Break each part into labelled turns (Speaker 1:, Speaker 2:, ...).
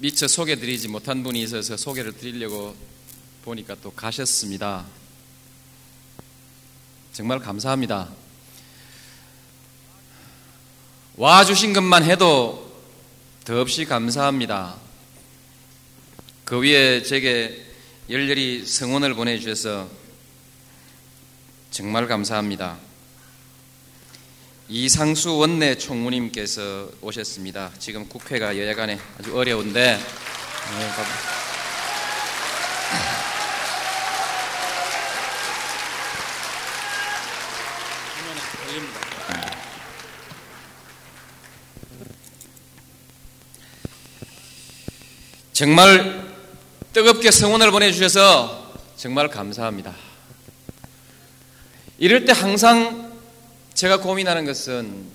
Speaker 1: 미처 소개드리지 못한 분이 있어서 소개를 드리려고 보니까 또 가셨습니다. 정말 감사합니다. 와 주신 것만 해도 더없이 감사합니다. 그 위에 제게 열렬히 성원을 보내주셔서 정말 감사합니다. 이상수 원내 총무님께서 오셨습니다. 지금 국회가 여야간에 아주 어려운데 네, 정말 뜨겁게 성원을 보내주셔서 정말 감사합니다. 이럴 때 항상 제가 고민하는 것은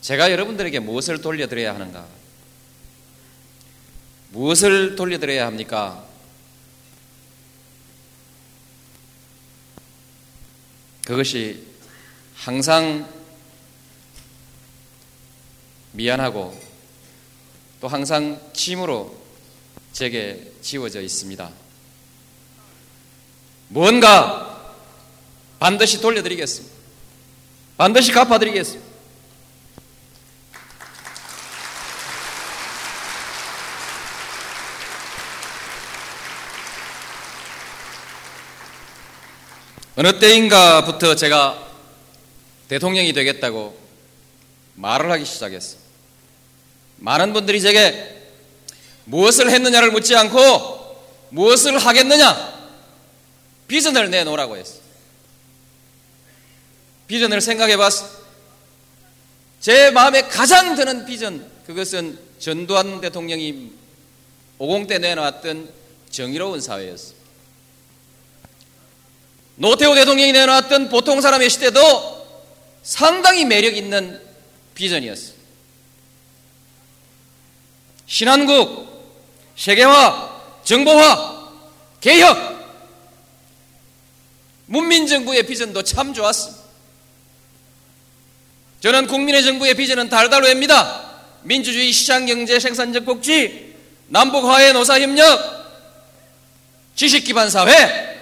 Speaker 1: 제가 여러분들에게 무엇을 돌려드려야 하는가? 무엇을 돌려드려야 합니까? 그것이 항상 미안하고 또 항상 짐으로 제게 지워져 있습니다. 뭔가 반드시 돌려드리겠습니다. 반드시 갚아드리겠습니다. 어느 때인가부터 제가 대통령이 되겠다고 말을 하기 시작했어요. 많은 분들이 제게 무엇을 했느냐를 묻지 않고 무엇을 하겠느냐 비전을 내놓으라고 했어요. 비전을 생각해 봤어. 제 마음에 가장 드는 비전 그것은 전두환 대통령이 50대 내놓았던 정의로운 사회였어. 노태우 대통령이 내놓았던 보통 사람의 시대도 상당히 매력 있는 비전이었어. 신한국, 세계화, 정보화, 개혁, 문민정부의 비전도 참 좋았습니다. 저는 국민의 정부의 비전은 달달외입니다. 민주주의 시장경제 생산적 복지, 남북화해 노사협력, 지식기반 사회,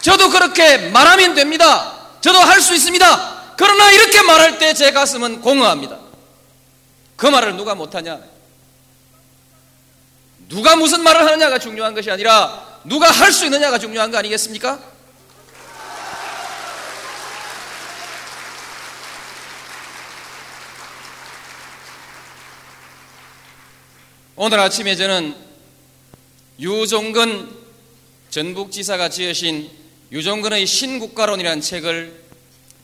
Speaker 1: 저도 그렇게 말하면 됩니다. 저도 할 수 있습니다. 그러나 이렇게 말할 때 제 가슴은 공허합니다. 그 말을 누가 못하냐? 누가 무슨 말을 하느냐가 중요한 것이 아니라 누가 할 수 있느냐가 중요한 거 아니겠습니까? 오늘 아침에 저는 유종근 전북지사가 지으신 유종근의 신국가론이라는 책을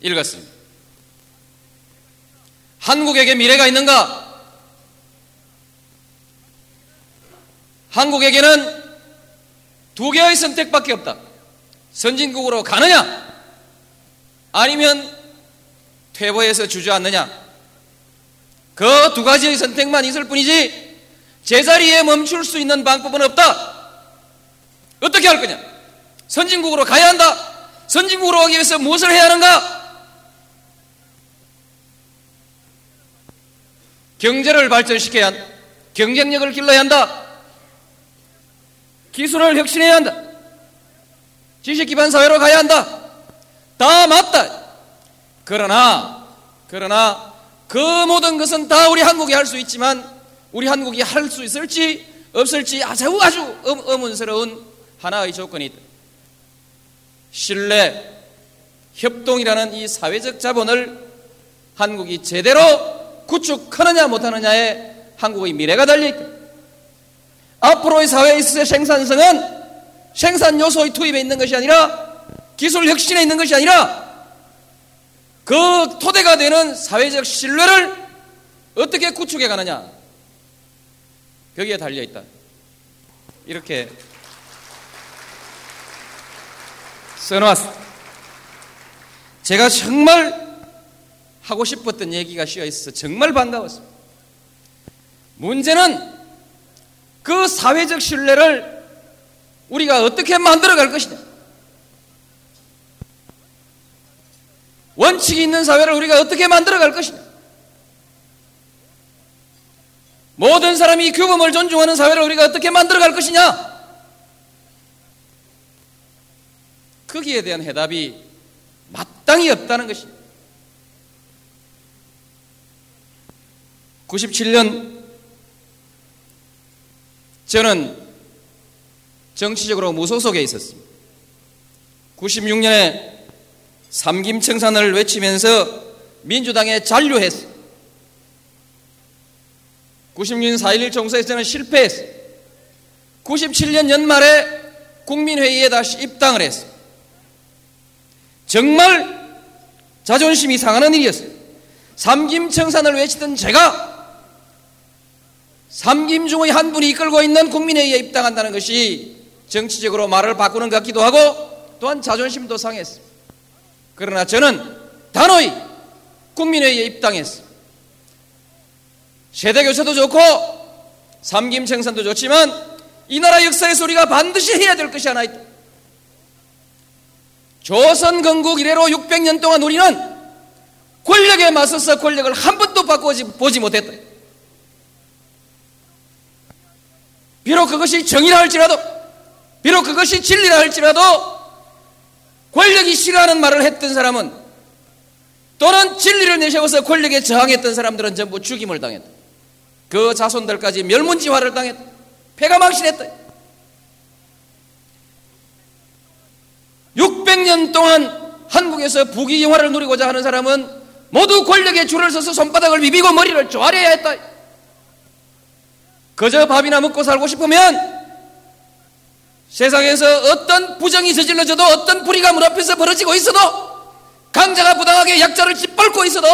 Speaker 1: 읽었습니다. 한국에게 미래가 있는가? 한국에게는 두 개의 선택밖에 없다. 선진국으로 가느냐? 아니면 퇴보해서 주저앉느냐? 그 두 가지의 선택만 있을 뿐이지 제자리에 멈출 수 있는 방법은 없다. 어떻게 할 거냐? 선진국으로 가야 한다. 선진국으로 가기 위해서 무엇을 해야 하는가? 경제를 발전시켜야 한다. 경쟁력을 길러야 한다. 기술을 혁신해야 한다. 지식 기반 사회로 가야 한다. 다 맞다. 그러나 그러나 그 모든 것은 다 우리 한국이 할 수 있지만 우리 한국이 할 수 있을지 없을지 아주 아주 의문스러운 하나의 조건이. 신뢰, 협동이라는 이 사회적 자본을 한국이 제대로 구축하느냐 못하느냐에 한국의 미래가 달려있다. 앞으로의 있어서 생산성은 생산 요소의 투입에 있는 것이 아니라 기술 혁신에 있는 것이 아니라 그 토대가 되는 사회적 신뢰를 어떻게 구축해 가느냐. 거기에 달려 있다. 이렇게 써놓았어. 제가 정말 하고 싶었던 얘기가 씌어 있어 정말 반가웠습니다. 문제는 그 사회적 신뢰를 우리가 어떻게 만들어 갈 것이냐. 원칙이 있는 사회를 우리가 어떻게 만들어 갈 것이냐? 모든 사람이 규범을 존중하는 사회를 우리가 어떻게 만들어 갈 것이냐? 거기에 대한 해답이 마땅히 없다는 것입니다. 97년 저는 정치적으로 무소속에 있었습니다. 96년에 삼김청산을 외치면서 민주당에 잔류했어. 96년 4.11 총선에서는 실패했어. 97년 연말에 국민회의에 다시 입당을 했어. 정말 자존심이 상하는 일이었어요. 삼김청산을 외치던 제가 삼김 중의 한 분이 이끌고 있는 국민회의에 입당한다는 것이 정치적으로 말을 바꾸는 것 같기도 하고 또한 자존심도 상했습니다. 그러나 저는 단호히 국민회의에 입당했습니다. 세대 교체도 좋고 삼김청산도 좋지만 이 나라 역사에서 우리가 반드시 해야 될 것이 하나 있다. 조선 건국 이래로 600년 동안 우리는 권력에 맞서서 권력을 한 번도 바꿔보지 못했다. 비록 그것이 정의라 할지라도, 비록 그것이 진리라 할지라도, 권력이 싫어하는 말을 했던 사람은 또는 진리를 내세워서 권력에 저항했던 사람들은 전부 죽임을 당했다. 그 자손들까지 멸문지화를 당했다. 폐가 망신했다. 600년 동안 한국에서 부귀 영화를 누리고자 하는 사람은 모두 권력에 줄을 서서 손바닥을 비비고 머리를 조아려야 했다. 그저 밥이나 먹고 살고 싶으면 세상에서 어떤 부정이 저질러져도 어떤 불의가 문 앞에서 벌어지고 있어도 강자가 부당하게 약자를 짓밟고 있어도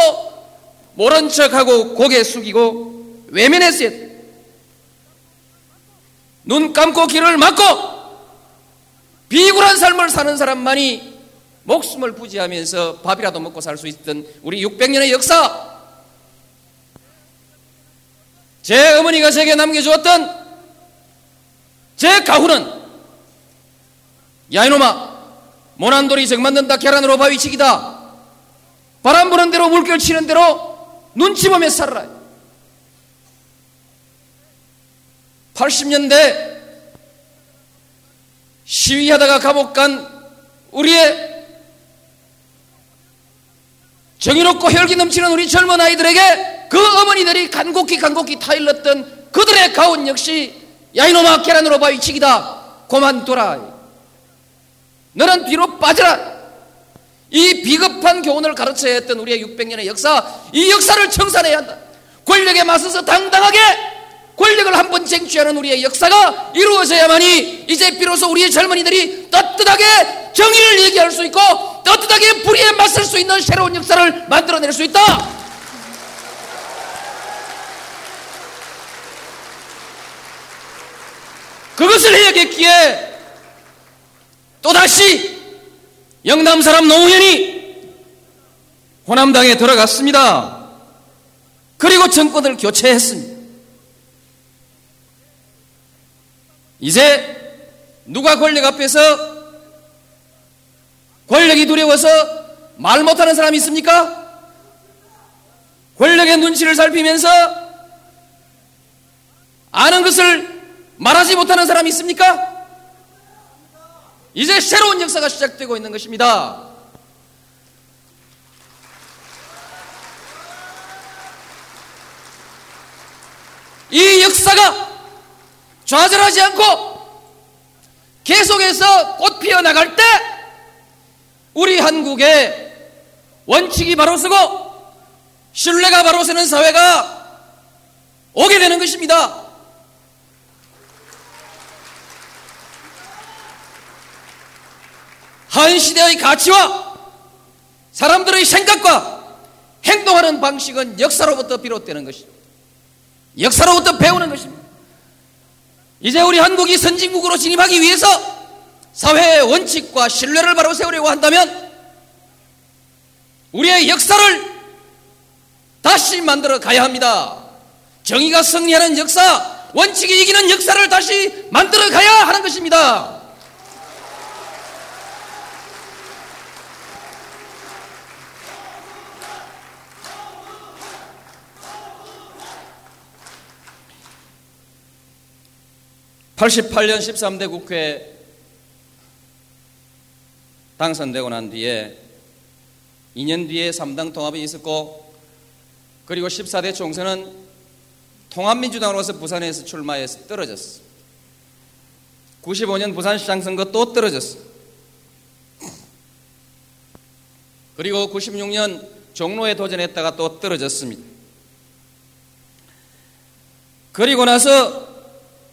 Speaker 1: 모른 척하고 고개 숙이고 외면했어야 돼. 눈 감고 귀를 막고 비굴한 삶을 사는 사람만이 목숨을 부지하면서 밥이라도 먹고 살 수 있던 우리 600년의 역사. 제 어머니가 제게 남겨주었던 제 가훈은 야 이놈아 모난돌이 정 만든다 계란으로 바위치기다. 바람 부는 대로 물결 치는 대로 눈치 보며 살아라 80년대 시위하다가 감옥 간 우리의 정의롭고 혈기 넘치는 우리 젊은 아이들에게 그 어머니들이 간곡히 간곡히 타일렀던 그들의 가훈 역시 야 이놈아 계란으로 바위치기다 고만둬라 너는 뒤로 빠져라. 이 비겁한 교훈을 가르쳐야 했던 우리의 600년의 역사, 이 역사를 청산해야 한다. 권력에 맞서서 당당하게 권력을 한 번 쟁취하는 우리의 역사가 이루어져야만이 이제 비로소 우리의 젊은이들이 떳떳하게 정의를 얘기할 수 있고 떳떳하게 불의에 맞설 수 있는 새로운 역사를 만들어낼 수 있다. 그것을 해야겠기에 또다시 영남 사람 노무현이 호남당에 들어갔습니다. 그리고 정권을 교체했습니다. 이제 누가 권력 앞에서 권력이 두려워서 말 못하는 사람이 있습니까? 권력의 눈치를 살피면서 아는 것을 말하지 못하는 사람이 있습니까? 이제 새로운 역사가 시작되고 있는 것입니다. 이 역사가 좌절하지 않고 계속해서 꽃 피어 나갈 때 우리 한국의 원칙이 바로 서고 신뢰가 바로 서는 사회가 오게 되는 것입니다. 한 시대의 가치와 사람들의 생각과 행동하는 방식은 역사로부터 비롯되는 것입니다. 역사로부터 배우는 것입니다. 이제 우리 한국이 선진국으로 진입하기 위해서 사회의 원칙과 신뢰를 바로 세우려고 한다면 우리의 역사를 다시 만들어 가야 합니다. 정의가 승리하는 역사, 원칙이 이기는 역사를 다시 만들어 가야 하는 것입니다. 88년 13대 국회 당선되고 난 뒤에 2년 뒤에 3당 통합이 있었고 그리고 14대 총선은 통합민주당으로서 부산에서 출마해서 떨어졌어. 95년 부산시장 선거 또 떨어졌어. 그리고 96년 종로에 도전했다가 또 떨어졌습니다. 그리고 나서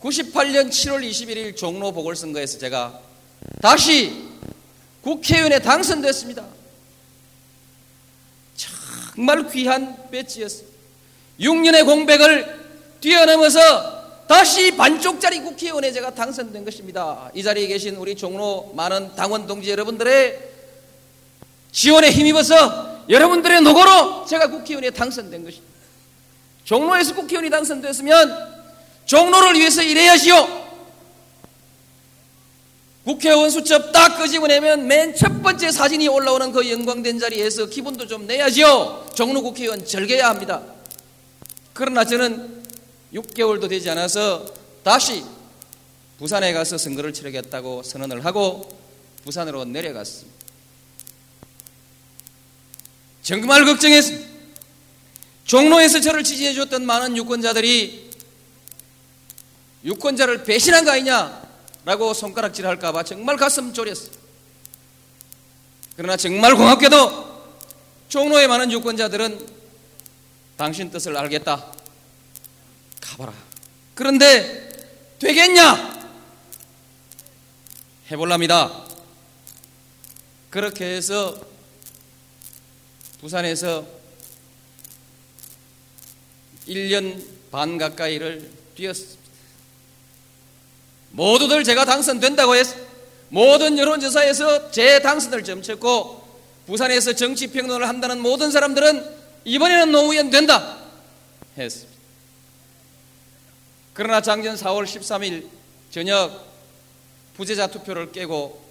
Speaker 1: 98년 7월 21일 종로 보궐선거에서 제가 다시 국회의원에 당선됐습니다. 정말 귀한 배지였어요. 6년의 공백을 뛰어넘어서 다시 반쪽짜리 국회의원에 제가 당선된 것입니다. 이 자리에 계신 우리 종로 많은 당원 동지 여러분들의 지원에 힘입어서 여러분들의 노고로 제가 국회의원에 당선된 것입니다. 종로에서 국회의원이 당선됐으면 종로를 위해서 일해야지요. 국회의원 수첩 딱 끄집어 내면 맨 첫 번째 사진이 올라오는 그 영광된 자리에서 기분도 좀 내야지요. 종로 국회의원 절개해야 합니다. 그러나 저는 6개월도 되지 않아서 다시 부산에 가서 선거를 치르겠다고 선언을 하고 부산으로 내려갔습니다. 정말 걱정했습니다. 종로에서 저를 지지해 줬던 많은 유권자들이 유권자를 배신한 거 아니냐라고 손가락질 할까봐 정말 가슴 졸였어요. 그러나 정말 고맙게도 종로의 많은 유권자들은 당신 뜻을 알겠다. 가봐라. 그런데 되겠냐? 해볼랍니다. 그렇게 해서 부산에서 1년 반 가까이를 뛰었습니다. 모두들 제가 당선된다고 했어. 모든 여론조사에서 제 당선을 점쳤고 부산에서 정치평론을 한다는 모든 사람들은 이번에는 노무현 된다 했습니다. 그러나 작년 4월 13일 저녁 부재자 투표를 깨고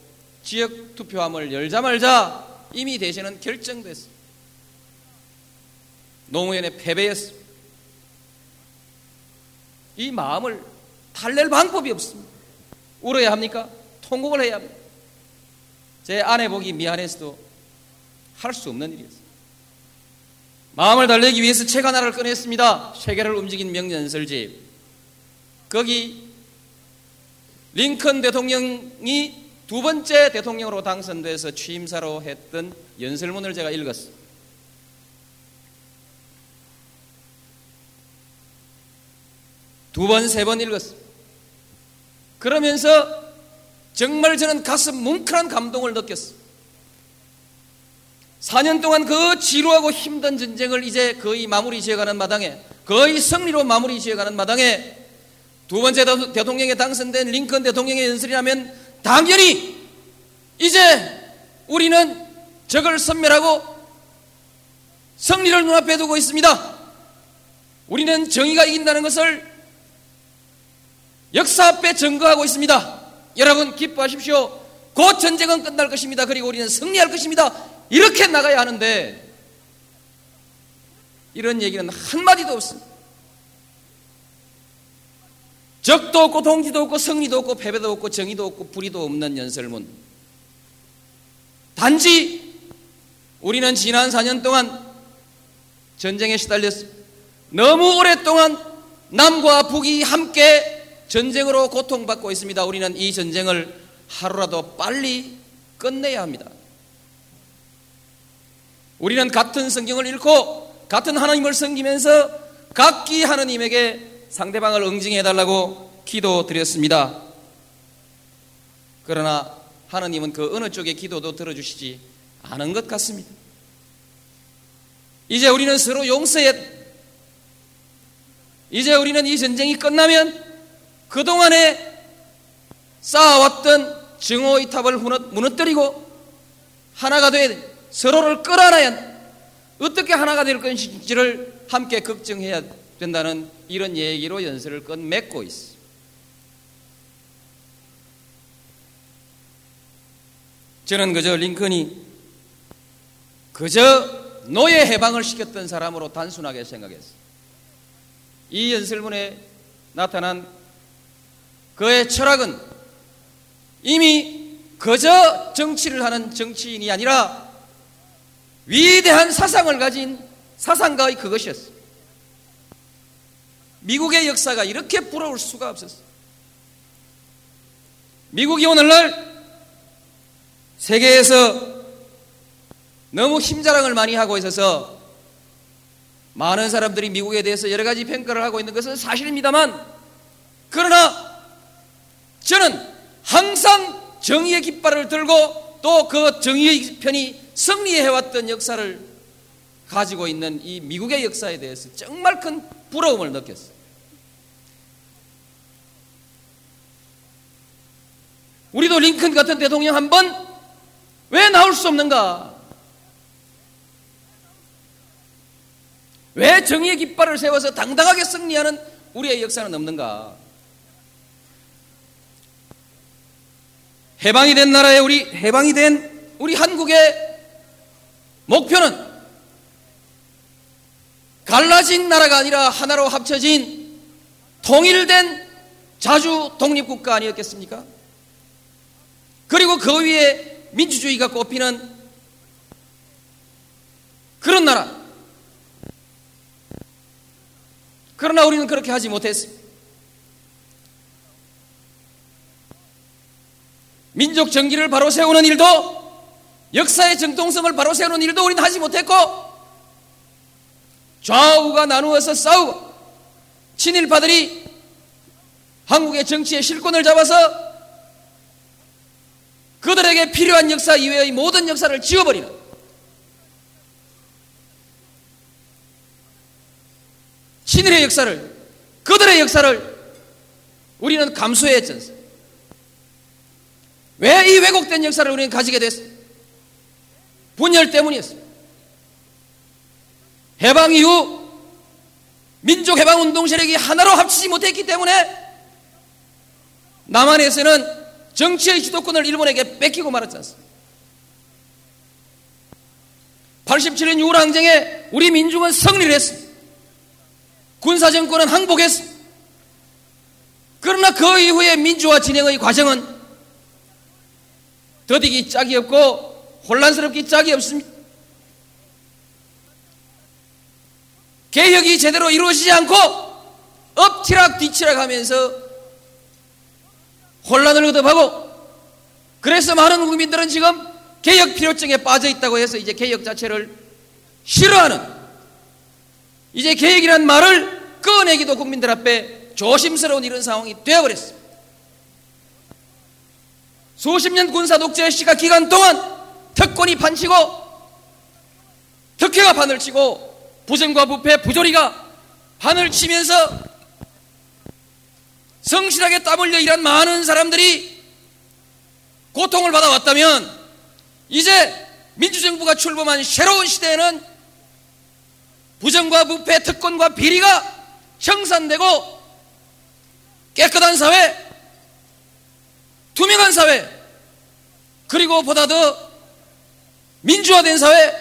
Speaker 1: 지역 투표함을 열자말자 이미 대신은 결정됐습니다. 노무현의 패배였습니다. 이 마음을 달랠 방법이 없습니다. 울어야 합니까? 통곡을 해야 합니다. 제 아내 보기 미안해서도 할 수 없는 일이었어요. 마음을 달래기 위해서 책 하나를 꺼냈습니다. 세계를 움직인 명연설집. 거기 링컨 대통령이 두 번째 대통령으로 당선돼서 취임사로 했던 연설문을 제가 읽었습니다. 두 번, 세 번 읽었습니다. 그러면서 정말 저는 가슴 뭉클한 감동을 느꼈습니다. 4년 동안 그 지루하고 힘든 전쟁을 이제 거의 마무리 지어가는 마당에 거의 승리로 마무리 지어가는 마당에 두 번째 대통령에 당선된 링컨 대통령의 연설이라면 당연히 이제 우리는 적을 선멸하고 승리를 눈앞에 두고 있습니다. 우리는 정의가 이긴다는 것을 역사 앞에 증거하고 있습니다. 여러분 기뻐하십시오. 곧 전쟁은 끝날 것입니다. 그리고 우리는 승리할 것입니다. 이렇게 나가야 하는데 이런 얘기는 한마디도 없습니다. 적도 없고 동지도 없고 승리도 없고 패배도 없고 정의도 없고 불의도 없는 연설문. 단지 우리는 지난 4년 동안 전쟁에 시달렸습니다. 너무 오랫동안 남과 북이 함께 전쟁으로 고통받고 있습니다. 우리는 이 전쟁을 하루라도 빨리 끝내야 합니다. 우리는 같은 성경을 읽고 같은 하나님을 섬기면서 각기 하나님에게 상대방을 응징해 달라고 기도드렸습니다. 그러나 하나님은 그 어느 쪽의 기도도 들어주시지 않은 것 같습니다. 이제 우리는 서로 용서해. 이제 우리는 이 전쟁이 끝나면 그동안에 쌓아왔던 증오의 탑을 무너뜨리고 하나가 돼 서로를 끌어안아야 어떻게 하나가 될 것인지를 함께 걱정해야 된다는 이런 얘기로 연설을 끝 맺고 있어. 저는 그저 링컨이 그저 노예 해방을 시켰던 사람으로 단순하게 생각했어이 연설문에 나타난 그의 철학은 이미 그저 정치를 하는 정치인이 아니라 위대한 사상을 가진 사상가의 그것이었어. 미국의 역사가 이렇게 부러울 수가 없었어. 미국이 오늘날 세계에서 너무 힘자랑을 많이 하고 있어서 많은 사람들이 미국에 대해서 여러 가지 평가를 하고 있는 것은 사실입니다만 그러나 저는 항상 정의의 깃발을 들고 또 그 정의의 편이 승리해왔던 역사를 가지고 있는 이 미국의 역사에 대해서 정말 큰 부러움을 느꼈어요. 우리도 링컨 같은 대통령 한 번 왜 나올 수 없는가? 왜 정의의 깃발을 세워서 당당하게 승리하는 우리의 역사는 없는가? 해방이 된 나라에 우리 해방이 된 우리 한국의 목표는 갈라진 나라가 아니라 하나로 합쳐진 통일된 자주 독립국가 아니었겠습니까? 그리고 그 위에 민주주의가 꼽히는 그런 나라. 그러나 우리는 그렇게 하지 못했습니다. 민족 정기를 바로 세우는 일도 역사의 정통성을 바로 세우는 일도 우리는 하지 못했고 좌우가 나누어서 싸우고 친일파들이 한국의 정치의 실권을 잡아서 그들에게 필요한 역사 이외의 모든 역사를 지워버리는 신일의 역사를 그들의 역사를 우리는 감수했지 않습니까? 왜 이 왜곡된 역사를 우리는 가지게 됐어? 분열 때문이었습니다. 해방 이후 민족 해방 운동 세력이 하나로 합치지 못했기 때문에 남한에서는 정치의 주도권을 일본에게 뺏기고 말았지 않습니까? 87년 6월 항쟁에 우리 민중은 승리를 했습니다. 군사정권은 항복했습니다. 그러나 그 이후에 민주화 진행의 과정은 더디기 짝이 없고 혼란스럽기 짝이 없습니다. 개혁이 제대로 이루어지지 않고 엎치락 뒤치락 하면서 혼란을 거듭하고 그래서 많은 국민들은 지금 개혁 필요증에 빠져 있다고 해서 이제 개혁 자체를 싫어하는 이제 개혁이라는 말을 꺼내기도 국민들 앞에 조심스러운 이런 상황이 되어버렸습니다. 수십 년 군사 독재 시가 기간 동안 특권이 판치고 특혜가 판을 치고 부정과 부패 부조리가 판을 치면서 성실하게 땀 흘려 일한 많은 사람들이 고통을 받아왔다면 이제 민주정부가 출범한 새로운 시대에는 부정과 부패, 특권과 비리가 형산되고 깨끗한 사회, 투명한 사회, 그리고 보다 더 민주화된 사회,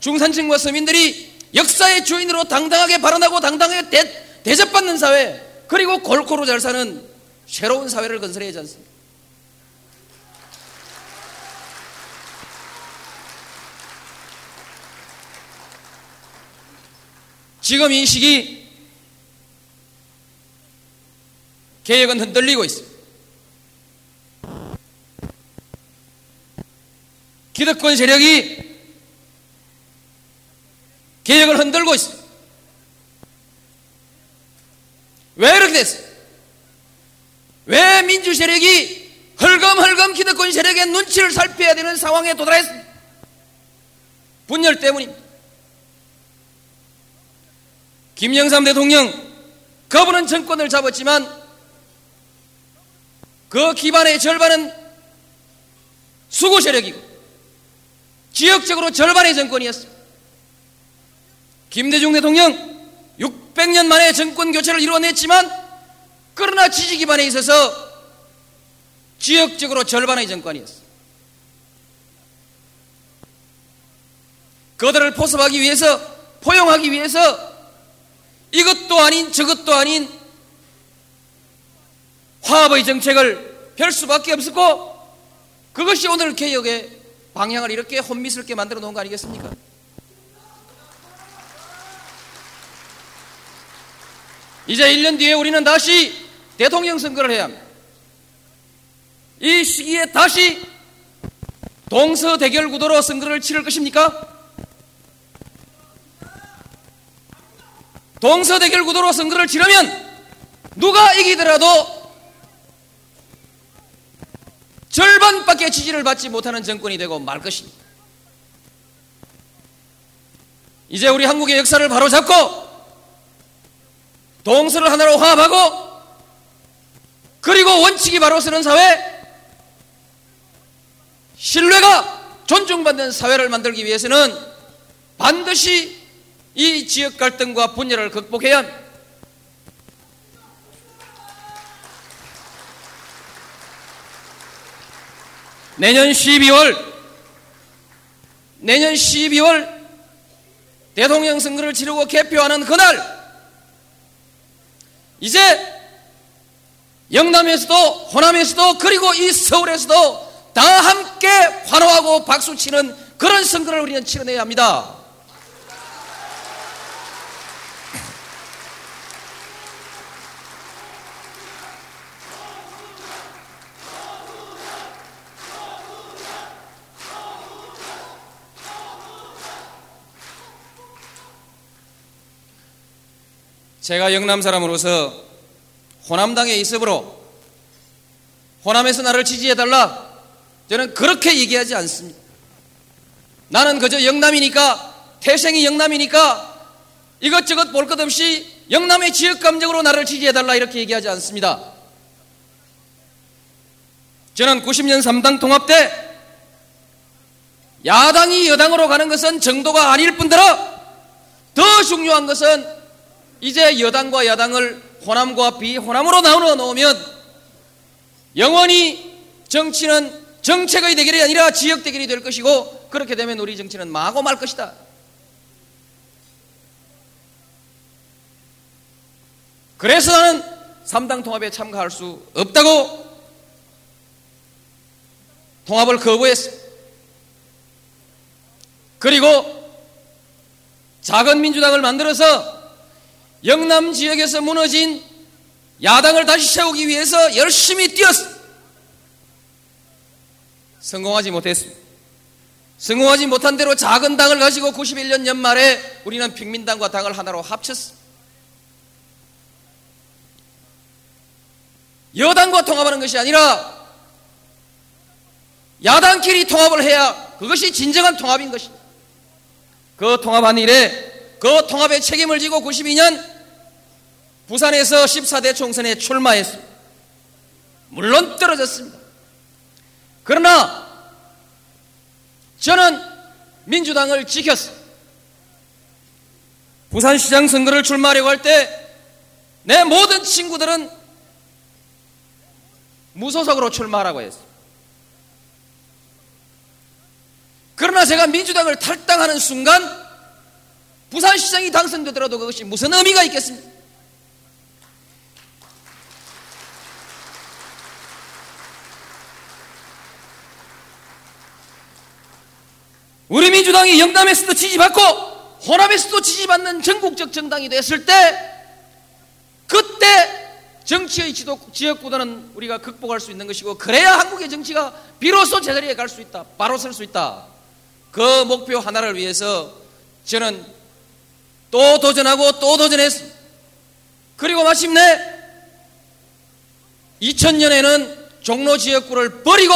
Speaker 1: 중산층과 서민들이 역사의 주인으로 당당하게 발언하고 당당하게 대, 대접받는 사회, 그리고 골고루 잘 사는 새로운 사회를 건설해야지 않습니까? 지금 이 시기 개혁은 흔들리고 있습니다. 기득권 세력이 개혁을 흔들고 있습니다. 왜 이렇게 됐어요? 왜 민주 세력이 헐검헐검 기득권 세력의 눈치를 살펴야 되는 상황에 도달했습니다. 분열 때문입니다. 김영삼 대통령, 그분은 정권을 잡았지만 그 기반의 절반은 수구 세력이고 지역적으로 절반의 정권이었습니다. 김대중 대통령 600년 만에 정권 교체를 이루어냈지만 그러나 지지 기반에 있어서 지역적으로 절반의 정권이었어. 그들을 포섭하기 위해서 포용하기 위해서 이것도 아닌 저것도 아닌 화합의 정책을 펼 수밖에 없었고 그것이 오늘 개혁의 방향을 이렇게 혼미스럽게 만들어 놓은 거 아니겠습니까? 이제 1년 뒤에 우리는 다시 대통령 선거를 해야 합니다. 이 시기에 다시 동서 대결 구도로 선거를 치를 것입니까? 동서 대결 구도로 선거를 치르면 누가 이기더라도 절반밖에 지지를 받지 못하는 정권이 되고 말 것입니다. 이제 우리 한국의 역사를 바로잡고 동서를 하나로 화합하고 그리고 원칙이 바로 서는 사회 신뢰가 존중받는 사회를 만들기 위해서는 반드시 이 지역 갈등과 분열을 극복해야 합니다. 내년 12월 내년 12월 대통령 선거를 치르고 개표하는 그날 이제 영남에서도 호남에서도 그리고 이 서울에서도 다 함께 환호하고 박수치는 그런 선거를 우리는 치러내야 합니다. 제가 영남 사람으로서 호남당에 있으므로 호남에서 나를 지지해달라 저는 그렇게 얘기하지 않습니다. 나는 그저 영남이니까 태생이 영남이니까 이것저것 볼 것 없이 영남의 지역 감정으로 나를 지지해달라 이렇게 얘기하지 않습니다. 저는 90년 3당 통합 때 야당이 여당으로 가는 것은 정도가 아닐 뿐더러 더 중요한 것은 이제 여당과 야당을 호남과 비호남으로 나누어 놓으면 영원히 정치는 정책의 대결이 아니라 지역 대결이 될 것이고 그렇게 되면 우리 정치는 마고 말 것이다. 그래서 나는 3당 통합에 참가할 수 없다고 통합을 거부했어. 그리고 작은 민주당을 만들어서 영남 지역에서 무너진 야당을 다시 세우기 위해서 열심히 뛰었어. 성공하지 못했습니다. 성공하지 못한 대로 작은 당을 가지고 91년 연말에 우리는 평민당과 당을 하나로 합쳤어. 여당과 통합하는 것이 아니라 야당끼리 통합을 해야 그것이 진정한 통합인 것입니다. 그 통합한 일에 그 통합의 책임을 지고 92년 부산에서 14대 총선에 출마했습니다. 물론 떨어졌습니다. 그러나 저는 민주당을 지켰어. 부산시장 선거를 출마하려고 할 때 내 모든 친구들은 무소속으로 출마하라고 했어. 그러나 제가 민주당을 탈당하는 순간 부산시장이 당선되더라도 그것이 무슨 의미가 있겠습니까? 우리 민주당이 영남에서도 지지받고 호남에서도 지지받는 전국적 정당이 됐을 때 그때 정치의 지도, 지역구도는 우리가 극복할 수 있는 것이고 그래야 한국의 정치가 비로소 제자리에 갈 수 있다. 바로 설 수 있다. 그 목표 하나를 위해서 저는 또 도전하고 또 도전했습니다. 그리고 마침내 2000년에는 종로 지역구를 버리고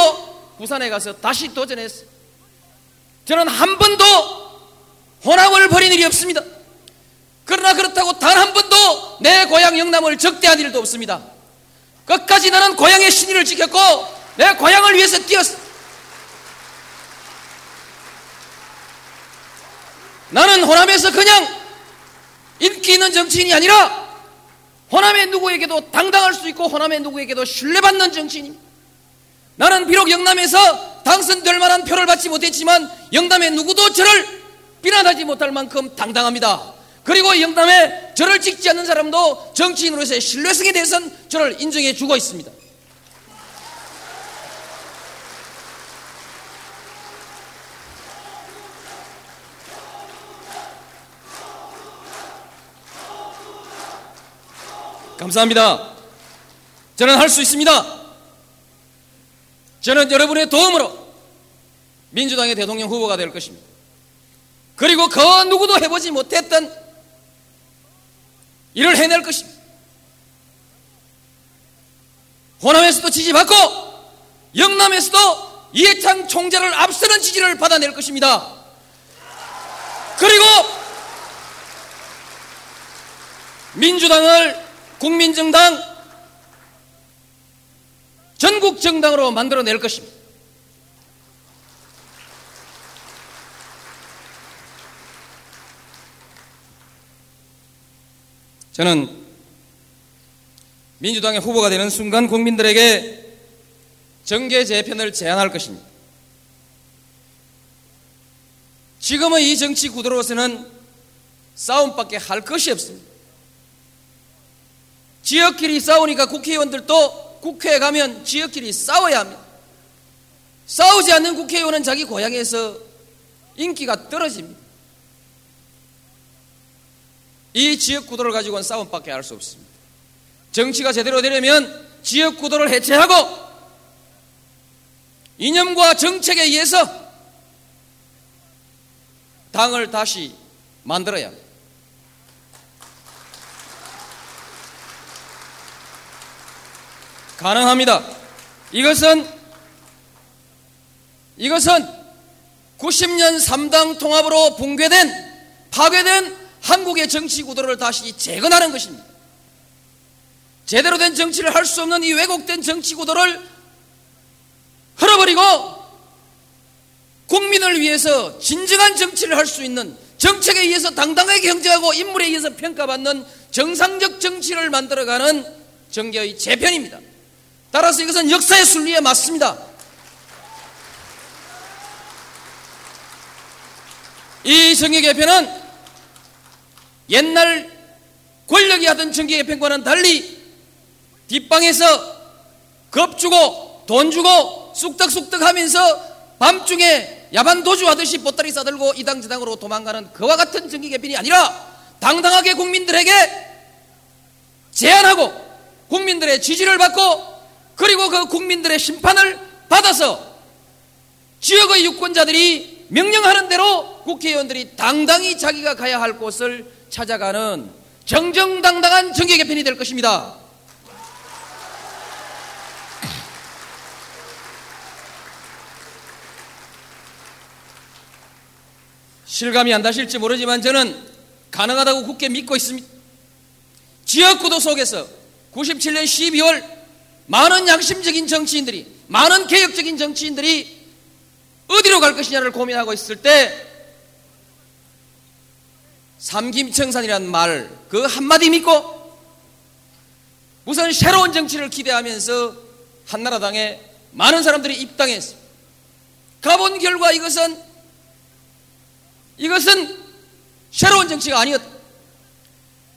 Speaker 1: 부산에 가서 다시 도전했습니다. 저는 한 번도 혼합을 벌인 일이 없습니다. 그러나 그렇다고 단 한 번도 내 고향 영남을 적대한 일도 없습니다. 끝까지 나는 고향의 신의를 지켰고 내 고향을 위해서 뛰었어. 나는 호남에서 그냥 인기 있는 정치인이 아니라 호남의 누구에게도 당당할 수 있고 호남의 누구에게도 신뢰받는 정치인입니다. 나는 비록 영남에서 당선될 만한 표를 받지 못했지만 영남에 누구도 저를 비난하지 못할 만큼 당당합니다. 그리고 영남에 저를 찍지 않는 사람도 정치인으로서의 신뢰성에 대해서는 저를 인정해 주고 있습니다. 감사합니다. 저는 할 수 있습니다. 저는 여러분의 도움으로 민주당의 대통령 후보가 될 것입니다. 그리고 그 누구도 해보지 못했던 일을 해낼 것입니다. 호남에서도 지지받고 영남에서도 이해창 총재를 앞서는 지지를 받아낼 것입니다. 그리고 민주당을 국민정당 전국 정당으로 만들어낼 것입니다. 저는 민주당의 후보가 되는 순간 국민들에게 정계 재편을 제안할 것입니다. 지금의 이 정치 구도로서는 싸움밖에 할 것이 없습니다. 지역끼리 싸우니까 국회의원들도 국회에 가면 지역끼리 싸워야 합니다. 싸우지 않는 국회의원은 자기 고향에서 인기가 떨어집니다. 이 지역 구도를 가지고는 싸움밖에 할 수 없습니다. 정치가 제대로 되려면 지역 구도를 해체하고 이념과 정책에 의해서 당을 다시 만들어야 합니다. 가능합니다. 이것은 이것은 90년 3당 통합으로 붕괴된 파괴된 한국의 정치 구도를 다시 재건하는 것입니다. 제대로 된 정치를 할 수 없는 이 왜곡된 정치 구도를 흘어버리고 국민을 위해서 진정한 정치를 할 수 있는 정책에 의해서 당당하게 경쟁하고 인물에 의해서 평가받는 정상적 정치를 만들어가는 정계의 재편입니다. 따라서 이것은 역사의 순리에 맞습니다. 이 정계 개편은 옛날 권력이 하던 정계 개편과는 달리 뒷방에서 겁 주고 돈 주고 쑥덕쑥덕 하면서 밤중에 야반 도주하듯이 보따리 싸들고 이당 저당으로 도망가는 그와 같은 정기 개편이 아니라 당당하게 국민들에게 제안하고 국민들의 지지를 받고 그리고 그 국민들의 심판을 받아서 지역의 유권자들이 명령하는 대로 국회의원들이 당당히 자기가 가야 할 곳을 찾아가는 정정당당한 정계 개편이 될 것입니다. 실감이 안 나실지 모르지만 저는 가능하다고 굳게 믿고 있습니다. 지역구도 속에서 97년 12월 많은 양심적인 정치인들이 많은 개혁적인 정치인들이 어디로 갈 것이냐를 고민하고 있을 때 삼김청산이라는 말 그 한마디 믿고 우선 새로운 정치를 기대하면서 한나라당에 많은 사람들이 입당했습니다. 가본 결과 이것은 이것은 새로운 정치가 아니었다.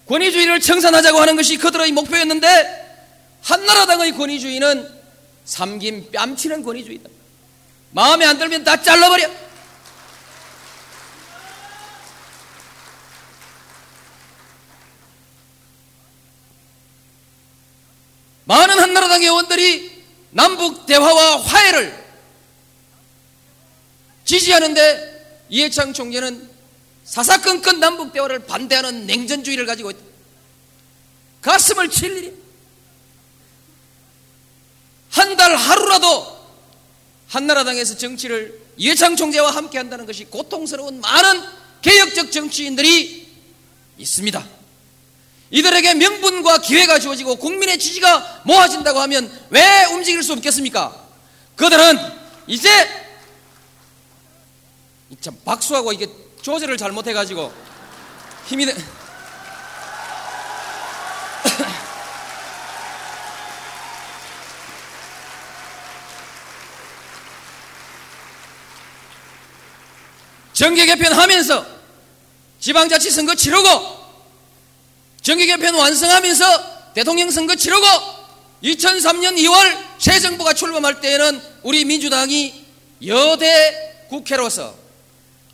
Speaker 1: 권위주의를 청산하자고 하는 것이 그들의 목표였는데 한나라당의 권위주의는 삼김 뺨치는 권위주의다. 마음에 안 들면 다 잘라버려. 많은 한나라당 의원들이 남북 대화와 화해를 지지하는데 이해창 총재는 사사건건 남북 대화를 반대하는 냉전주의를 가지고 있다. 가슴을 칠 일이 한 달 하루라도 한나라당에서 정치를 이해창 총재와 함께 한다는 것이 고통스러운 많은 개혁적 정치인들이 있습니다. 이들에게 명분과 기회가 주어지고 국민의 지지가 모아진다고 하면 왜 움직일 수 없겠습니까? 그들은 이제 참 박수하고 이게 조절을 잘못해가지고 힘이 정계 개편하면서 지방자치 선거 치르고 정계 개편 완성하면서 대통령 선거 치르고 2003년 2월 새 정부가 출범할 때에는 우리 민주당이 여대 국회로서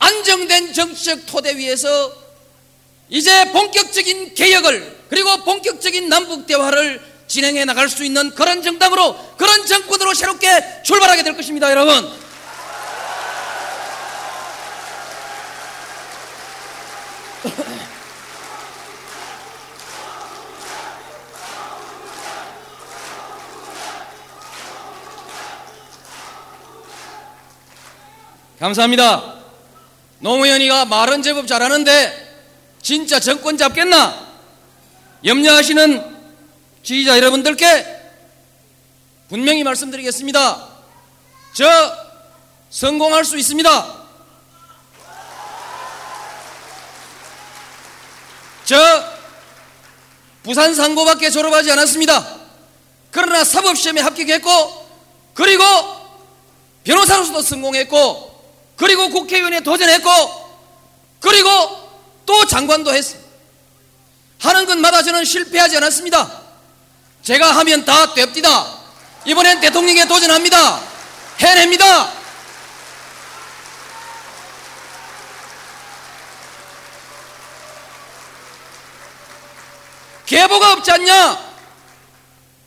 Speaker 1: 안정된 정치적 토대 위에서 이제 본격적인 개혁을 그리고 본격적인 남북 대화를 진행해 나갈 수 있는 그런 정당으로 그런 정권으로 새롭게 출발하게 될 것입니다, 여러분. 감사합니다. 노무현이가 말은 제법 잘하는데 진짜 정권 잡겠나? 염려하시는 지지자 여러분들께 분명히 말씀드리겠습니다. 저 성공할 수 있습니다. 저 부산 상고밖에 졸업하지 않았습니다. 그러나 사법시험에 합격했고 그리고 변호사로서도 성공했고 그리고 국회의원에 도전했고 그리고 또 장관도 했습니다. 하는 것마다 저는 실패하지 않았습니다. 제가 하면 다 됩디다. 이번엔 대통령에 도전합니다. 해냅니다. 계보가 없지 않냐?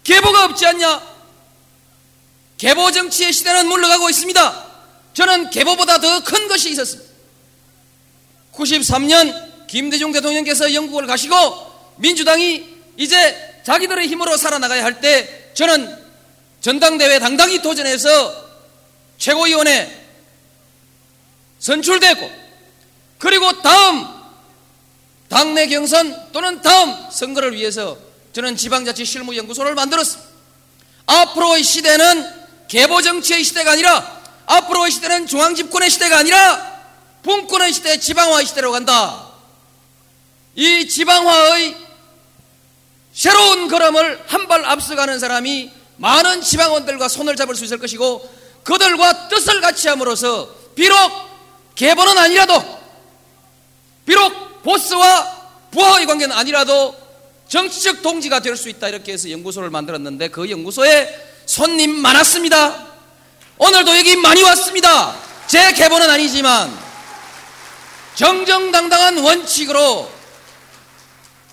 Speaker 1: 계보가 없지 않냐? 계보 정치의 시대는 물러가고 있습니다. 저는 계보보다 더 큰 것이 있었습니다. 93년 김대중 대통령께서 영국을 가시고 민주당이 이제 자기들의 힘으로 살아나가야 할 때 저는 전당대회 당당히 도전해서 최고위원회 선출되고 그리고 다음 당내 경선 또는 다음 선거를 위해서 저는 지방자치 실무연구소를 만들었습니다. 앞으로의 시대는 개보정치의 시대가 아니라 앞으로 의 시대는 중앙 집권의 시대가 아니라 분권의 시대, 지방화의 시대로 간다. 이 지방화의 새로운 걸음을 한 발 앞서가는 사람이 많은 지방원들과 손을 잡을 수 있을 것이고 그들과 뜻을 같이 함으로써 비록 개본은 아니라도 비록 보스와 부하의 관계는 아니라도 정치적 동지가 될 수 있다 이렇게 해서 연구소를 만들었는데 그 연구소에 손님 많았습니다. 오늘도 여기 많이 왔습니다. 제 개본은 아니지만 정정당당한 원칙으로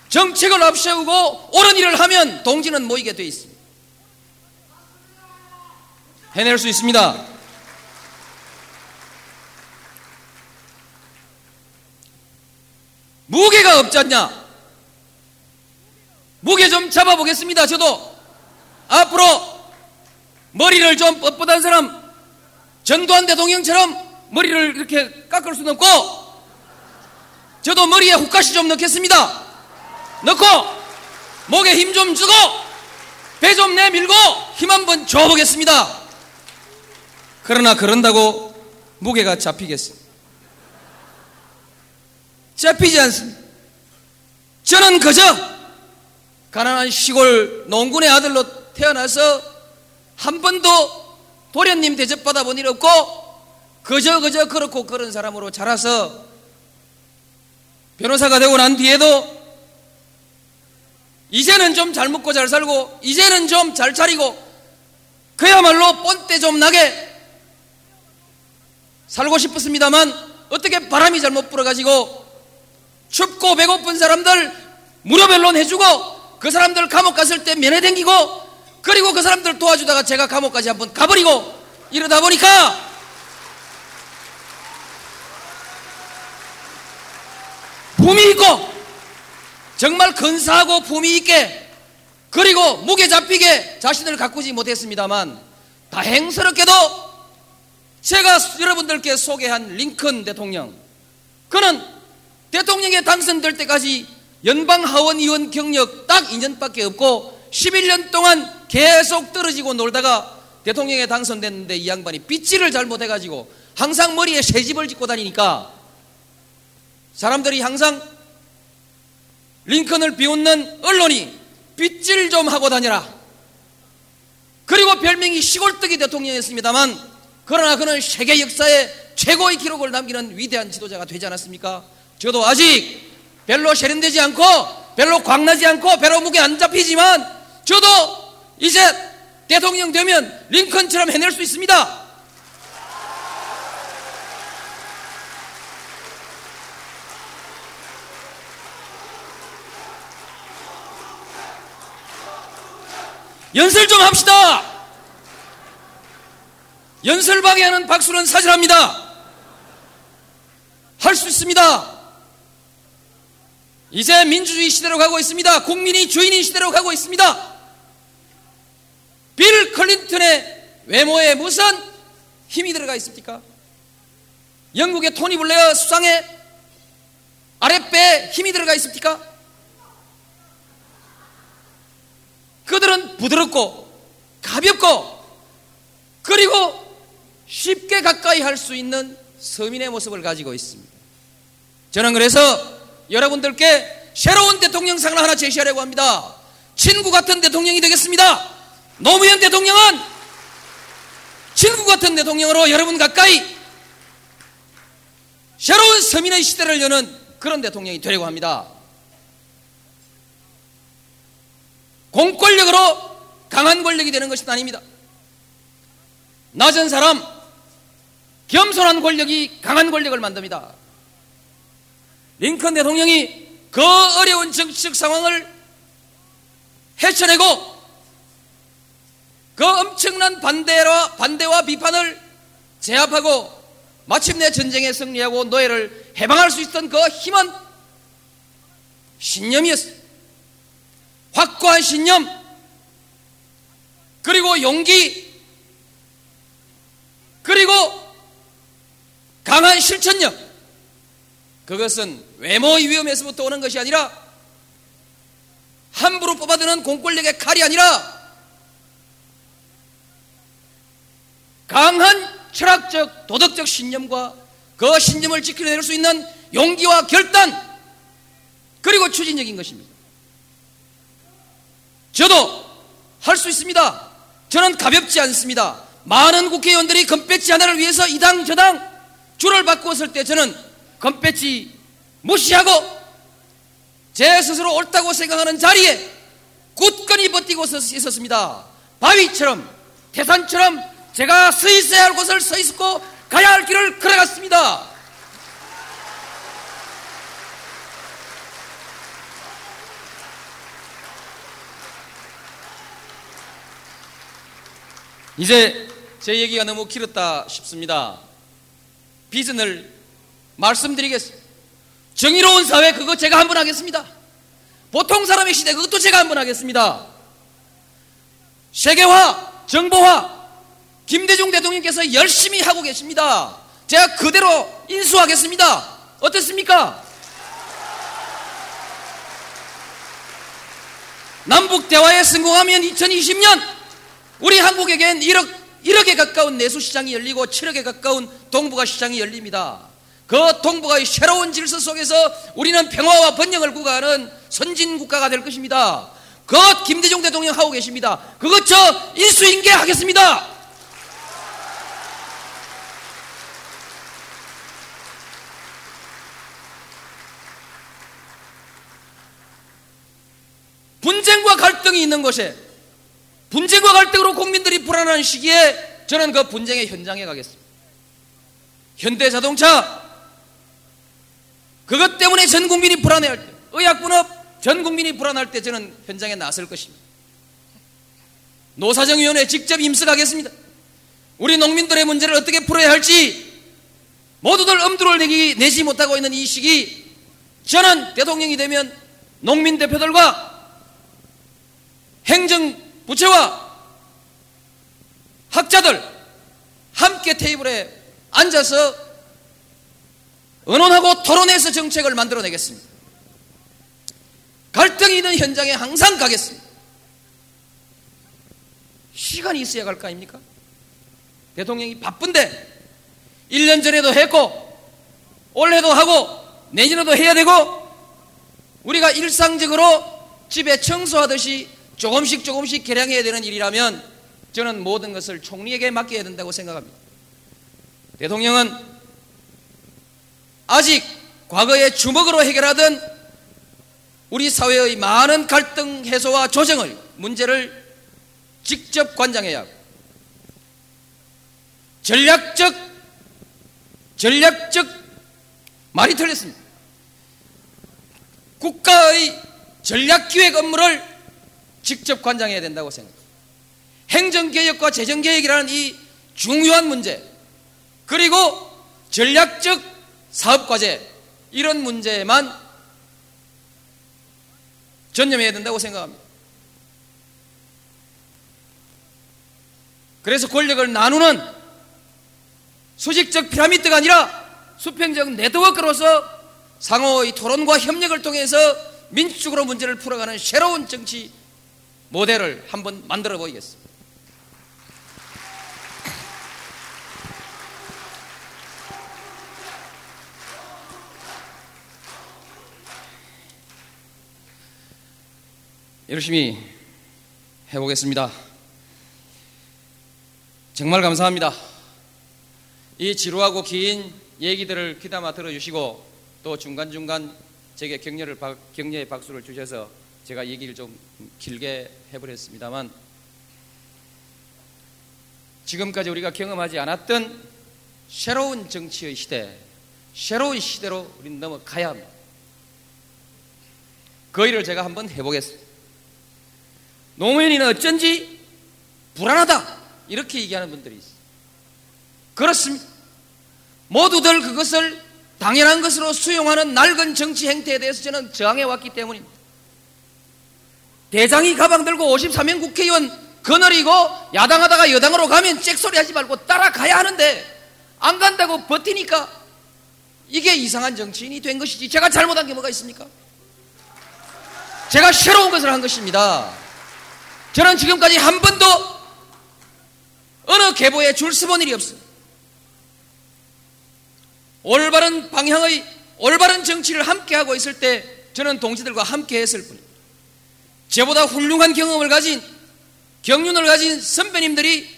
Speaker 1: 정책을 앞세우고 옳은 일을 하면 동지는 모이게 돼 있습니다. 해낼 수 있습니다. 무게가 없지 않냐? 무게 좀 잡아보겠습니다. 저도 앞으로 머리를 좀 뻣뻣한 사람 전두환 대통령처럼 머리를 이렇게 깎을 수는 없고 저도 머리에 훅가시 좀 넣겠습니다. 넣고 목에 힘 좀 주고 배 좀 내밀고 힘 한번 줘보겠습니다. 그러나 그런다고 무게가 잡히겠습니다. 잡히지 않습니다. 저는 그저 가난한 시골 농군의 아들로 태어나서 한 번도 도련님 대접받아 본 일 없고 그저 그저 그렇고 그런 사람으로 자라서 변호사가 되고 난 뒤에도 이제는 좀 잘 먹고 잘 살고 이제는 좀 잘 차리고 그야말로 뻔때 좀 나게 살고 싶었습니다만 어떻게 바람이 잘못 불어가지고 춥고 배고픈 사람들 무료변론 해주고 그 사람들 감옥 갔을 때 면회 댕기고 그리고 그 사람들 도와주다가 제가 감옥까지 한번 가버리고 이러다 보니까 품이 있고 정말 근사하고 품이 있게 그리고 무게 잡히게 자신을 가꾸지 못했습니다만 다행스럽게도 제가 여러분들께 소개한 링컨 대통령 그는 대통령에 당선될 때까지 연방 하원 의원 경력 딱 2년밖에 없고 11년 동안 계속 떨어지고 놀다가 대통령에 당선됐는데 이 양반이 빗질을 잘못해가지고 항상 머리에 새집을 짓고 다니니까 사람들이 항상 링컨을 비웃는 언론이 빗질 좀 하고 다녀라. 그리고 별명이 시골뜨기 대통령이었습니다만 그러나 그는 세계 역사에 최고의 기록을 남기는 위대한 지도자가 되지 않았습니까? 저도 아직 별로 세련되지 않고 별로 광나지 않고 별로 무게 안 잡히지만 저도 이제 대통령 되면 링컨처럼 해낼 수 있습니다. 연설 좀 합시다. 연설 방해하는 박수는 사절합니다. 할 수 있습니다. 이제 민주주의 시대로 가고 있습니다. 국민이 주인인 시대로 가고 있습니다. 빌 클린턴의 외모에 무슨 힘이 들어가 있습니까? 영국의 토니 블레어 수상의 아랫배에 힘이 들어가 있습니까? 그들은 부드럽고 가볍고 그리고 쉽게 가까이 할 수 있는 서민의 모습을 가지고 있습니다. 저는 그래서 여러분들께 새로운 대통령상을 하나 제시하려고 합니다. 친구 같은 대통령이 되겠습니다. 노무현 대통령은 친구 같은 대통령으로 여러분 가까이 새로운 서민의 시대를 여는 그런 대통령이 되려고 합니다. 공권력으로 강한 권력이 되는 것이 아닙니다. 낮은 사람, 겸손한 권력이 강한 권력을 만듭니다. 링컨 대통령이 그 어려운 정치적 상황을 헤쳐내고 그 엄청난 반대와, 반대와 비판을 제압하고 마침내 전쟁에 승리하고 노예를 해방할 수 있던 그 힘은 신념이었어요. 확고한 신념, 그리고 용기, 그리고 강한 실천력. 그것은 외모의 위험에서부터 오는 것이 아니라 함부로 뽑아드는 공권력의 칼이 아니라 강한 철학적, 도덕적 신념과 그 신념을 지켜낼 수 있는 용기와 결단, 그리고 추진력인 것입니다. 저도 할 수 있습니다. 저는 가볍지 않습니다. 많은 국회의원들이 금배지 하나를 위해서 이 당 저당 줄을 바꾸었을 때 저는 금배지 무시하고 제 스스로 옳다고 생각하는 자리에 굳건히 버티고 있었습니다. 바위처럼 태산처럼 제가 서 있어야 할 곳을 서 있었고 가야 할 길을 걸어갔습니다. 이제 제 얘기가 너무 길었다 싶습니다. 비전을 말씀드리겠습니다. 정의로운 사회 그거 제가 한번 하겠습니다. 보통 사람의 시대 그것도 제가 한번 하겠습니다. 세계화, 정보화, 김대중 대통령께서 열심히 하고 계십니다. 제가 그대로 인수하겠습니다. 어떻습니까? 남북 대화에 성공하면 2020년 우리 한국에겐 1억 1억에 가까운 내수 시장이 열리고 7억에 가까운 동북아 시장이 열립니다. 그 동북아의 새로운 질서 속에서 우리는 평화와 번영을 구가하는 선진 국가가 될 것입니다. 그것 김대중 대통령 하고 계십니다. 그것 저 인수인계 하겠습니다. 분쟁과 갈등이 있는 곳에 분쟁과 갈등으로 국민들이 불안한 시기에 저는 그 분쟁의 현장에 가겠습니다. 현대 자동차 그것 때문에 전 국민이 불안해할 때, 의약분업 전 국민이 불안할 때 저는 현장에 나설 것입니다. 노사정위원회 직접 임석하겠습니다. 우리 농민들의 문제를 어떻게 풀어야 할지 모두들 엄두를 내기, 내지 못하고 있는 이 시기 저는 대통령이 되면 농민 대표들과 행정 부처와 학자들 함께 테이블에 앉아서 의논하고 토론해서 정책을 만들어내겠습니다. 갈등이 있는 현장에 항상 가겠습니다. 시간이 있어야 갈 거 아닙니까? 대통령이 바쁜데 1년 전에도 했고 올해도 하고 내년에도 해야 되고 우리가 일상적으로 집에 청소하듯이 조금씩 조금씩 개량해야 되는 일이라면 저는 모든 것을 총리에게 맡겨야 된다고 생각합니다. 대통령은 아직 과거의 주먹으로 해결하던 우리 사회의 많은 갈등 해소와 조정을 문제를 직접 관장해야 하고 전략적 전략적 말이 틀렸습니다. 국가의 전략기획 업무를 직접 관장해야 된다고 생각합니다. 행정개혁과 재정개혁이라는 이 중요한 문제, 그리고 전략적 사업과제, 이런 문제만 전념해야 된다고 생각합니다. 그래서 권력을 나누는 수직적 피라미드가 아니라 수평적 네트워크로서 상호의 토론과 협력을 통해서 민주적으로 문제를 풀어가는 새로운 정치 모델을 한번 만들어 보이겠습니다. 열심히 해보겠습니다. 정말 감사합니다. 이 지루하고 긴 얘기들을 귀담아 들어주시고 또 중간중간 제게 격려를, 격려의 박수를 주셔서 제가 얘기를 좀 길게 해버렸습니다만 지금까지 우리가 경험하지 않았던 새로운 정치의 시대, 새로운 시대로 우리는 넘어가야 합니다. 그 일을 제가 한번 해보겠습니다. 노무현이는 어쩐지 불안하다. 이렇게 얘기하는 분들이 있어요. 그렇습니다. 모두들 그것을 당연한 것으로 수용하는 낡은 정치 행태에 대해서 저는 저항해 왔기 때문입니다. 대장이 가방 들고 53명 국회의원 거느리고 야당하다가 여당으로 가면 잭소리 하지 말고 따라가야 하는데 안 간다고 버티니까 이게 이상한 정치인이 된 것이지 제가 잘못한 게 뭐가 있습니까? 제가 새로운 것을 한 것입니다. 저는 지금까지 한 번도 어느 계보에 줄 서본 일이 없습니다. 올바른 방향의 올바른 정치를 함께 하고 있을 때 저는 동지들과 함께 했을 뿐입니다. 저보다 훌륭한 경험을 가진 경륜을 가진 선배님들이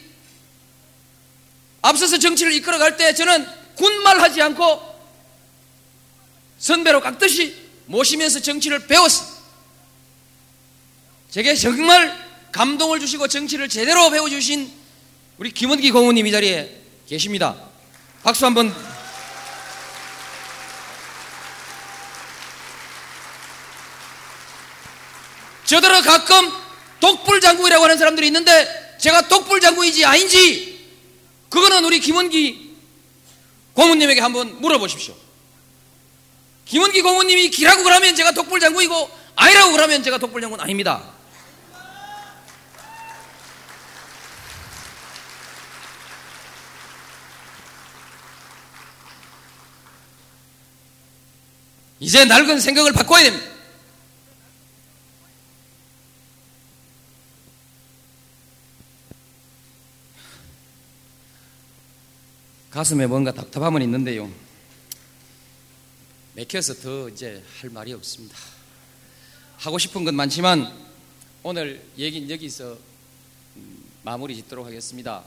Speaker 1: 앞서서 정치를 이끌어갈 때 저는 군말하지 않고 선배로 깎듯이 모시면서 정치를 배웠습니다. 제게 정말 감동을 주시고 정치를 제대로 배워주신 우리 김원기 공무님 이 자리에 계십니다. 박수 한번. 저들은 가끔 독불 장군이라고 하는 사람들이 있는데 제가 독불 장군인지 아닌지 그거는 우리 김원기 고문님에게 한번 물어보십시오. 김원기 고문님이 기라고 그러면 제가 독불 장군이고 아니라고 그러면 제가 독불 장군 아닙니다. 이제 낡은 생각을 바꿔야 됩니다. 가슴에 뭔가 답답함은 있는데요. 맥혀서 더 이제 할 말이 없습니다. 하고 싶은 건 많지만 오늘 얘기는 여기서 음, 마무리 짓도록 하겠습니다.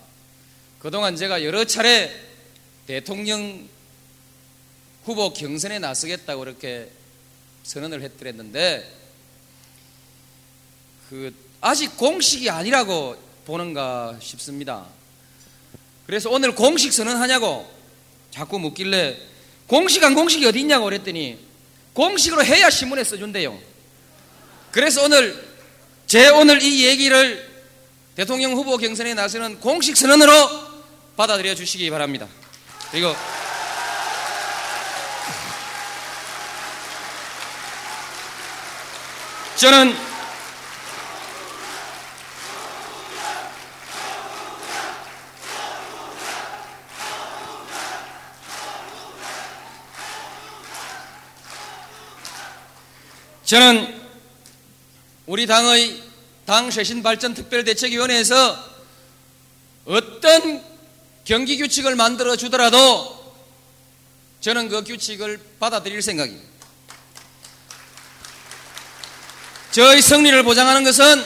Speaker 1: 그동안 제가 여러 차례 대통령 후보 경선에 나서겠다고 그렇게 선언을 했더랬는데 그 아직 공식이 아니라고 보는가 싶습니다. 그래서 오늘 공식 선언하냐고 자꾸 묻길래 공식 안 공식이 어디 있냐고 그랬더니 공식으로 해야 신문에 써준대요. 그래서 오늘 제 오늘 이 얘기를 대통령 후보 경선에 나서는 공식 선언으로 받아들여 주시기 바랍니다. 그리고 저는 저는 우리 당의 당 쇄신 발전 특별대책위원회에서 어떤 경기 규칙을 만들어 주더라도 저는 그 규칙을 받아들일 생각입니다. 저의 승리를 보장하는 것은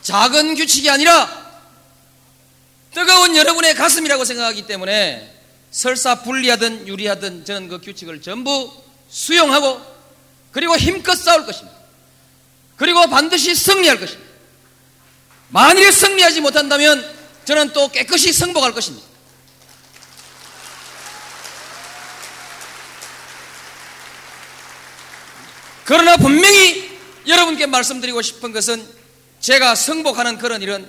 Speaker 1: 작은 규칙이 아니라 뜨거운 여러분의 가슴이라고 생각하기 때문에 설사 불리하든 유리하든 저는 그 규칙을 전부 수용하고 그리고 힘껏 싸울 것입니다. 그리고 반드시 승리할 것입니다. 만일 승리하지 못한다면 저는 또 깨끗이 승복할 것입니다. 그러나 분명히 여러분께 말씀드리고 싶은 것은 제가 승복하는 그런 일은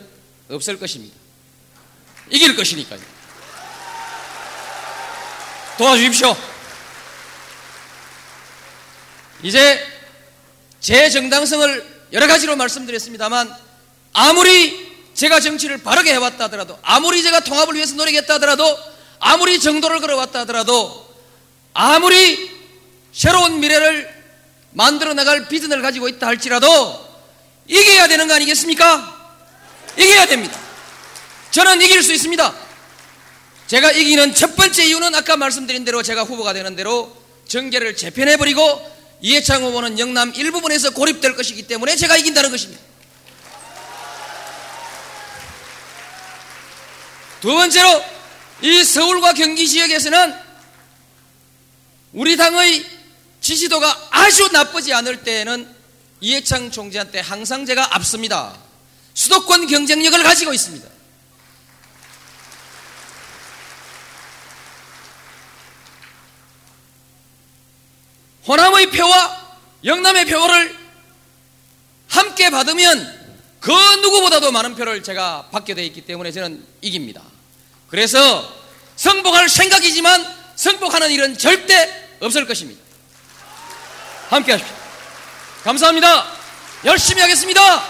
Speaker 1: 없을 것입니다. 이길 것이니까요. 도와주십시오. 이제 제 정당성을 여러 가지로 말씀드렸습니다만 아무리 제가 정치를 바르게 해왔다 하더라도 아무리 제가 통합을 위해서 노력했다 하더라도 아무리 정도를 걸어왔다 하더라도 아무리 새로운 미래를 만들어 나갈 비전을 가지고 있다 할지라도 이겨야 되는 거 아니겠습니까? 이겨야 됩니다. 저는 이길 수 있습니다. 제가 이기는 첫 번째 이유는 아까 말씀드린 대로 제가 후보가 되는 대로 정계를 재편해버리고 이해창 후보는 영남 일부분에서 고립될 것이기 때문에 제가 이긴다는 것입니다. 두 번째로 이 서울과 경기 지역에서는 우리 당의 지지도가 아주 나쁘지 않을 때에는 이해창 총재한테 항상 제가 앞섭니다. 수도권 경쟁력을 가지고 있습니다. 호남의 표와 영남의 표를 함께 받으면 그 누구보다도 많은 표를 제가 받게 되어 있기 때문에 저는 이깁니다. 그래서 승복할 생각이지만 승복하는 일은 절대 없을 것입니다. 함께 하십시오. 감사합니다. 열심히 하겠습니다.